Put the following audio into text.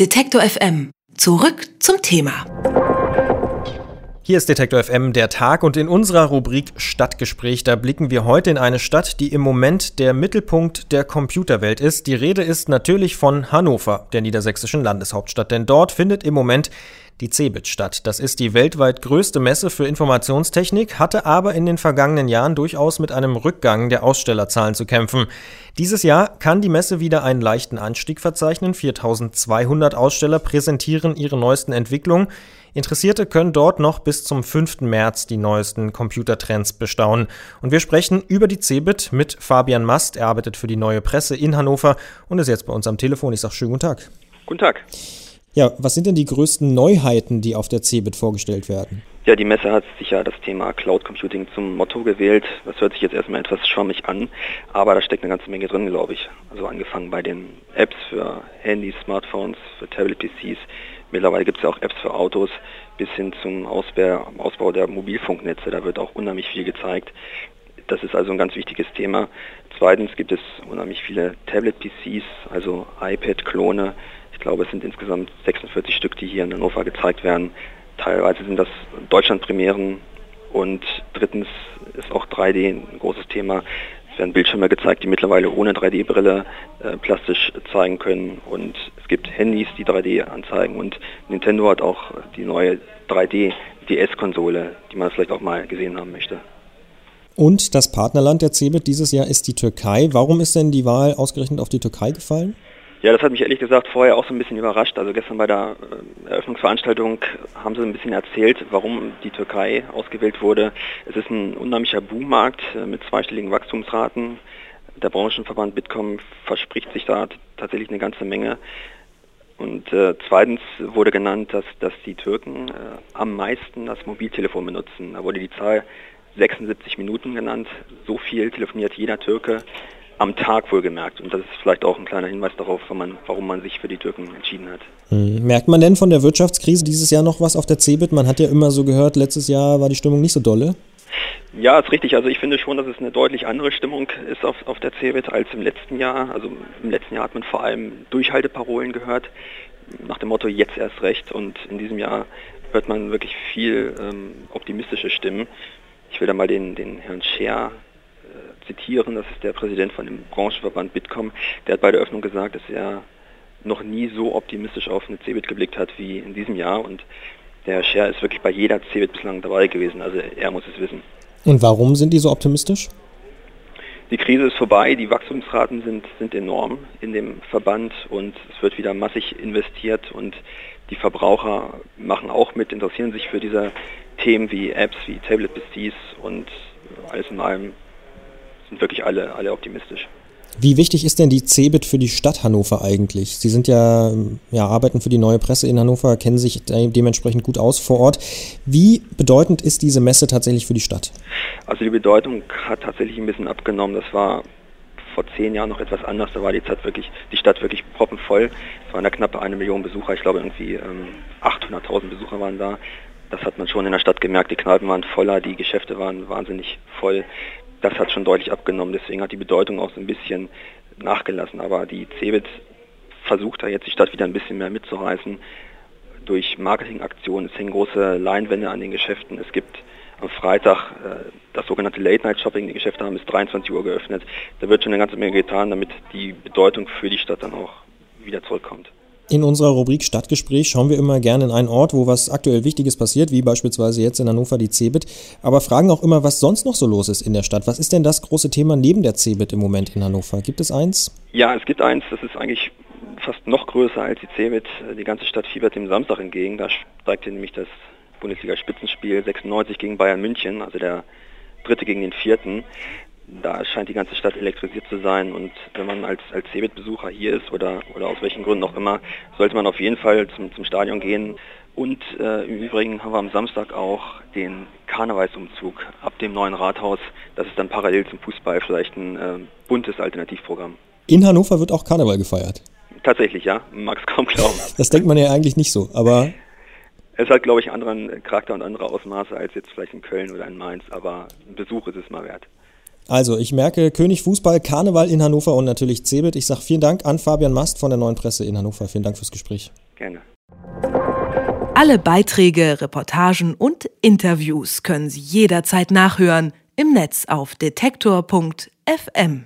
Detektor FM. Zurück zum Thema. Hier ist Detektor FM der Tag und in unserer Rubrik Stadtgespräch, da blicken wir heute in eine Stadt, die im Moment der Mittelpunkt der Computerwelt ist. Die Rede ist natürlich von Hannover, der niedersächsischen Landeshauptstadt, denn dort findet im Moment die CeBIT statt. Das ist die weltweit größte Messe für Informationstechnik, hatte aber in den vergangenen Jahren durchaus mit einem Rückgang der Ausstellerzahlen zu kämpfen. Dieses Jahr kann die Messe wieder einen leichten Anstieg verzeichnen. 4200 Aussteller präsentieren ihre neuesten Entwicklungen. Interessierte können dort noch bis zum 5. März die neuesten Computertrends bestaunen. Und wir sprechen über die CeBIT mit Fabian Mast. Er arbeitet für die neue Presse in Hannover und ist jetzt bei uns am Telefon. Ich sage schönen guten Tag. Guten Tag. Ja, was sind denn die größten Neuheiten, die auf der CeBIT vorgestellt werden? Ja, die Messe hat sich ja das Thema Cloud Computing zum Motto gewählt. Das hört sich jetzt erstmal etwas schwammig an, aber da steckt eine ganze Menge drin, glaube ich. Also angefangen bei den Apps für Handys, Smartphones, für Tablet-PCs. Mittlerweile gibt es ja auch Apps für Autos bis hin zum Ausbau der Mobilfunknetze. Da wird auch unheimlich viel gezeigt. Das ist also ein ganz wichtiges Thema. Zweitens gibt es unheimlich viele Tablet-PCs, also iPad-Klone, ich glaube, es sind insgesamt 46 Stück, die hier in Hannover gezeigt werden. Teilweise sind das Deutschlandpremieren und drittens ist auch 3D ein großes Thema. Es werden Bildschirme gezeigt, die mittlerweile ohne 3D-Brille äh, plastisch zeigen können und es gibt Handys, die 3D anzeigen und Nintendo hat auch die neue 3D-DS-Konsole, die man vielleicht auch mal gesehen haben möchte. Und das Partnerland der CeBIT dieses Jahr ist die Türkei. Warum ist denn die Wahl ausgerechnet auf die Türkei gefallen? Ja, das hat mich ehrlich gesagt vorher auch so ein bisschen überrascht. Also gestern bei der äh, Eröffnungsveranstaltung haben sie ein bisschen erzählt, warum die Türkei ausgewählt wurde. Es ist ein unheimlicher Boommarkt äh, mit zweistelligen Wachstumsraten. Der Branchenverband Bitkom verspricht sich da tatsächlich eine ganze Menge. Und äh, zweitens wurde genannt, dass, dass die Türken äh, am meisten das Mobiltelefon benutzen. Da wurde die Zahl 76 Minuten genannt. So viel telefoniert jeder Türke am Tag wohlgemerkt. Und das ist vielleicht auch ein kleiner Hinweis darauf, man, warum man sich für die Türken entschieden hat. Hm. Merkt man denn von der Wirtschaftskrise dieses Jahr noch was auf der CeBIT? Man hat ja immer so gehört, letztes Jahr war die Stimmung nicht so dolle. Ja, ist richtig. Also ich finde schon, dass es eine deutlich andere Stimmung ist auf, auf der CeBIT als im letzten Jahr. Also im letzten Jahr hat man vor allem Durchhalteparolen gehört, nach dem Motto jetzt erst recht. Und in diesem Jahr hört man wirklich viel ähm, optimistische Stimmen. Ich will da mal den, den Herrn Scher zitieren, das ist der Präsident von dem Branchenverband Bitkom, der hat bei der Öffnung gesagt, dass er noch nie so optimistisch auf eine CeBIT geblickt hat wie in diesem Jahr und der Scher ist wirklich bei jeder CeBIT bislang dabei gewesen, also er muss es wissen. Und warum sind die so optimistisch? Die Krise ist vorbei, die Wachstumsraten sind, sind enorm in dem Verband und es wird wieder massig investiert und die Verbraucher machen auch mit, interessieren sich für diese Themen wie Apps, wie Tablet-PCs und alles in allem sind wirklich alle, alle optimistisch. Wie wichtig ist denn die CeBIT für die Stadt Hannover eigentlich? Sie sind ja, ja, arbeiten für die neue Presse in Hannover, kennen sich dementsprechend gut aus vor Ort. Wie bedeutend ist diese Messe tatsächlich für die Stadt? Also die Bedeutung hat tatsächlich ein bisschen abgenommen. Das war vor zehn Jahren noch etwas anders. Da war die, Stadt wirklich, die Stadt wirklich proppenvoll. Es waren da knappe eine Million Besucher. Ich glaube irgendwie ähm, 800.000 Besucher waren da. Das hat man schon in der Stadt gemerkt. Die Kneipen waren voller, die Geschäfte waren wahnsinnig voll das hat schon deutlich abgenommen. Deswegen hat die Bedeutung auch so ein bisschen nachgelassen. Aber die CeBIT versucht da jetzt die Stadt wieder ein bisschen mehr mitzureißen durch Marketingaktionen. Es hängen große Leinwände an den Geschäften. Es gibt am Freitag äh, das sogenannte Late-Night-Shopping. Die Geschäfte haben bis 23 Uhr geöffnet. Da wird schon eine ganze Menge getan, damit die Bedeutung für die Stadt dann auch wieder zurückkommt. In unserer Rubrik Stadtgespräch schauen wir immer gerne in einen Ort, wo was aktuell Wichtiges passiert, wie beispielsweise jetzt in Hannover die CeBIT, aber fragen auch immer, was sonst noch so los ist in der Stadt. Was ist denn das große Thema neben der CeBIT im Moment in Hannover? Gibt es eins? Ja, es gibt eins, das ist eigentlich fast noch größer als die CeBIT. Die ganze Stadt fiebert dem Samstag entgegen. Da steigt nämlich das Bundesliga-Spitzenspiel 96 gegen Bayern München, also der dritte gegen den vierten da scheint die ganze Stadt elektrisiert zu sein und wenn man als, als CeBIT-Besucher hier ist oder, oder aus welchen Gründen auch immer, sollte man auf jeden Fall zum, zum Stadion gehen. Und äh, im Übrigen haben wir am Samstag auch den Karnevalsumzug ab dem neuen Rathaus. Das ist dann parallel zum Fußball vielleicht ein äh, buntes Alternativprogramm. In Hannover wird auch Karneval gefeiert. Tatsächlich, ja. Mag es kaum glauben. das denkt man ja eigentlich nicht so, aber es hat, glaube ich, einen anderen Charakter und andere Ausmaße als jetzt vielleicht in Köln oder in Mainz, aber ein Besuch ist es mal wert. Also, ich merke König Fußball, Karneval in Hannover und natürlich Cebit. Ich sage vielen Dank an Fabian Mast von der Neuen Presse in Hannover. Vielen Dank fürs Gespräch. Gerne. Alle Beiträge, Reportagen und Interviews können Sie jederzeit nachhören im Netz auf detektor.fm.